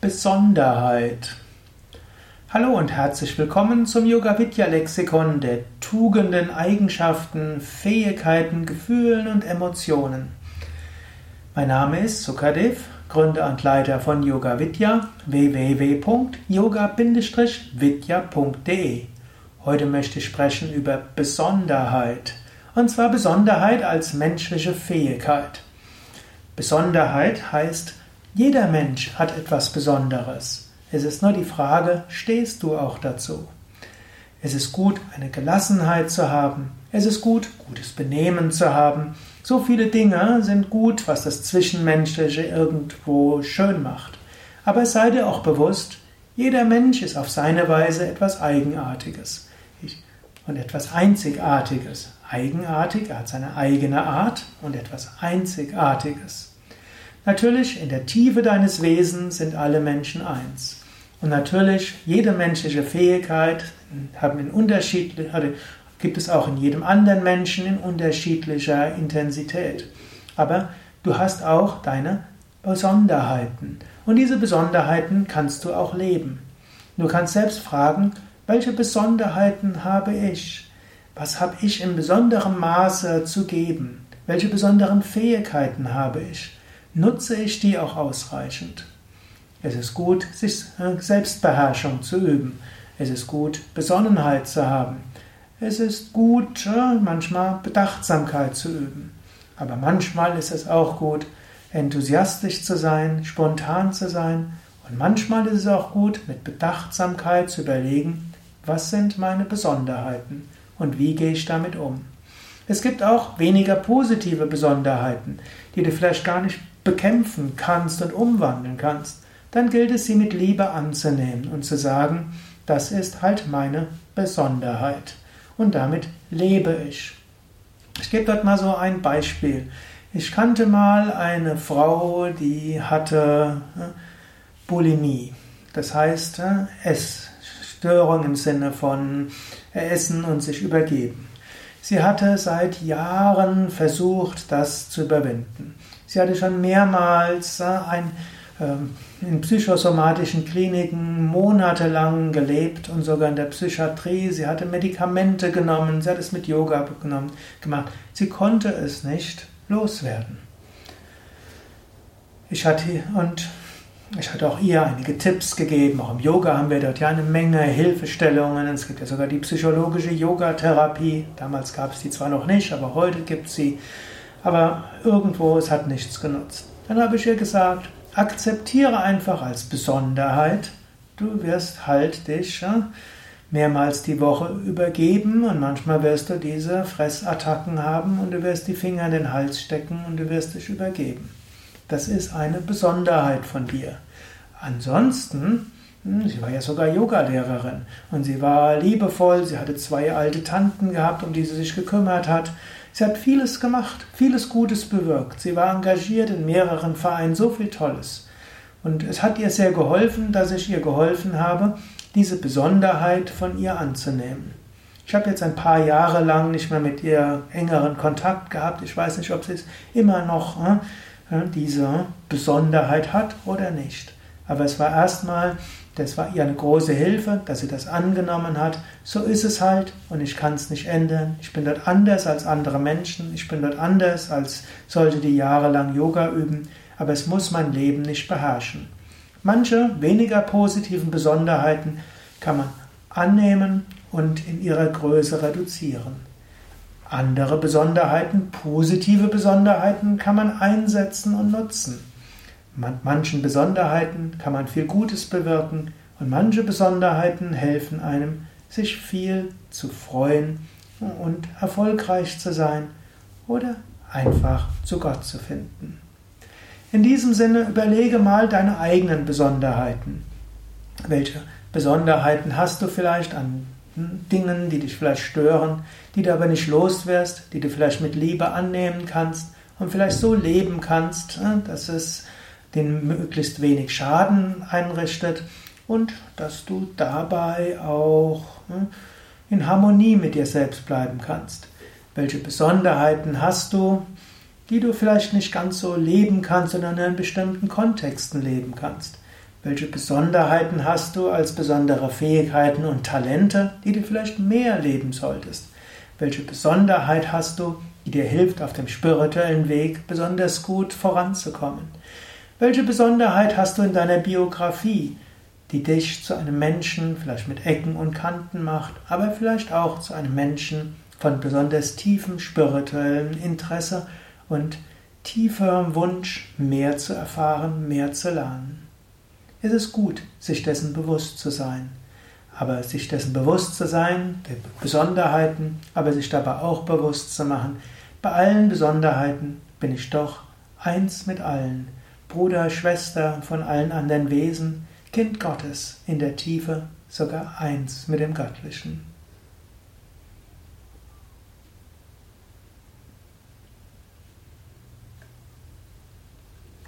Besonderheit. Hallo und herzlich willkommen zum Yoga Vidya Lexikon der Tugenden, Eigenschaften, Fähigkeiten, Gefühlen und Emotionen. Mein Name ist Sukadev, Gründer und Leiter von Yoga Vidya www.yoga-vidya.de. Heute möchte ich sprechen über Besonderheit. Und zwar Besonderheit als menschliche Fähigkeit. Besonderheit heißt, jeder Mensch hat etwas Besonderes. Es ist nur die Frage, stehst du auch dazu? Es ist gut, eine Gelassenheit zu haben. Es ist gut, gutes Benehmen zu haben. So viele Dinge sind gut, was das Zwischenmenschliche irgendwo schön macht. Aber es sei dir auch bewusst, jeder Mensch ist auf seine Weise etwas Eigenartiges und etwas Einzigartiges. Eigenartig, er hat seine eigene Art und etwas Einzigartiges. Natürlich, in der Tiefe deines Wesens sind alle Menschen eins. Und natürlich, jede menschliche Fähigkeit haben in unterschiedlich, also gibt es auch in jedem anderen Menschen in unterschiedlicher Intensität. Aber du hast auch deine Besonderheiten. Und diese Besonderheiten kannst du auch leben. Du kannst selbst fragen, welche Besonderheiten habe ich? Was habe ich in besonderem Maße zu geben? Welche besonderen Fähigkeiten habe ich? Nutze ich die auch ausreichend. Es ist gut, sich äh, Selbstbeherrschung zu üben. Es ist gut, Besonnenheit zu haben. Es ist gut, äh, manchmal Bedachtsamkeit zu üben. Aber manchmal ist es auch gut, enthusiastisch zu sein, spontan zu sein. Und manchmal ist es auch gut, mit Bedachtsamkeit zu überlegen, was sind meine Besonderheiten und wie gehe ich damit um. Es gibt auch weniger positive Besonderheiten, die du vielleicht gar nicht bekämpfen kannst und umwandeln kannst, dann gilt es, sie mit Liebe anzunehmen und zu sagen, das ist halt meine Besonderheit. Und damit lebe ich. Ich gebe dort mal so ein Beispiel. Ich kannte mal eine Frau, die hatte äh, Bulimie. Das heißt, äh, Essstörung im Sinne von Essen und sich übergeben. Sie hatte seit Jahren versucht, das zu überwinden. Sie hatte schon mehrmals äh, ein, ähm, in psychosomatischen Kliniken monatelang gelebt und sogar in der Psychiatrie. Sie hatte Medikamente genommen, sie hat es mit Yoga genommen, gemacht. Sie konnte es nicht loswerden. Ich hatte, und ich hatte auch ihr einige Tipps gegeben. Auch im Yoga haben wir dort ja eine Menge Hilfestellungen. Es gibt ja sogar die psychologische Yogatherapie. Damals gab es die zwar noch nicht, aber heute gibt es sie. Aber irgendwo, es hat nichts genutzt. Dann habe ich ihr gesagt, akzeptiere einfach als Besonderheit, du wirst halt dich mehrmals die Woche übergeben und manchmal wirst du diese Fressattacken haben und du wirst die Finger in den Hals stecken und du wirst dich übergeben. Das ist eine Besonderheit von dir. Ansonsten, hm, sie war ja sogar Yogalehrerin und sie war liebevoll, sie hatte zwei alte Tanten gehabt, um die sie sich gekümmert hat. Sie hat vieles gemacht, vieles Gutes bewirkt. Sie war engagiert in mehreren Vereinen, so viel Tolles. Und es hat ihr sehr geholfen, dass ich ihr geholfen habe, diese Besonderheit von ihr anzunehmen. Ich habe jetzt ein paar Jahre lang nicht mehr mit ihr engeren Kontakt gehabt. Ich weiß nicht, ob sie es immer noch hm, diese Besonderheit hat oder nicht. Aber es war erstmal, das war ihr eine große Hilfe, dass sie das angenommen hat. So ist es halt und ich kann es nicht ändern. Ich bin dort anders als andere Menschen. Ich bin dort anders als solche, die jahrelang Yoga üben. Aber es muss mein Leben nicht beherrschen. Manche weniger positiven Besonderheiten kann man annehmen und in ihrer Größe reduzieren. Andere Besonderheiten, positive Besonderheiten kann man einsetzen und nutzen. Mit manchen Besonderheiten kann man viel Gutes bewirken und manche Besonderheiten helfen einem, sich viel zu freuen und erfolgreich zu sein oder einfach zu Gott zu finden. In diesem Sinne überlege mal deine eigenen Besonderheiten. Welche Besonderheiten hast du vielleicht an Dingen, die dich vielleicht stören, die du aber nicht loswirst, die du vielleicht mit Liebe annehmen kannst und vielleicht so leben kannst, äh, dass es den möglichst wenig Schaden einrichtet und dass du dabei auch äh, in Harmonie mit dir selbst bleiben kannst. Welche Besonderheiten hast du, die du vielleicht nicht ganz so leben kannst, sondern in bestimmten Kontexten leben kannst? Welche Besonderheiten hast du als besondere Fähigkeiten und Talente, die du vielleicht mehr leben solltest? Welche Besonderheit hast du, die dir hilft, auf dem spirituellen Weg besonders gut voranzukommen? Welche Besonderheit hast du in deiner Biografie, die dich zu einem Menschen vielleicht mit Ecken und Kanten macht, aber vielleicht auch zu einem Menschen von besonders tiefem spirituellen Interesse und tieferem Wunsch, mehr zu erfahren, mehr zu lernen? Es ist gut, sich dessen bewusst zu sein. Aber sich dessen bewusst zu sein, der Besonderheiten, aber sich dabei auch bewusst zu machen, bei allen Besonderheiten bin ich doch eins mit allen, Bruder, Schwester von allen anderen Wesen, Kind Gottes in der Tiefe, sogar eins mit dem Göttlichen.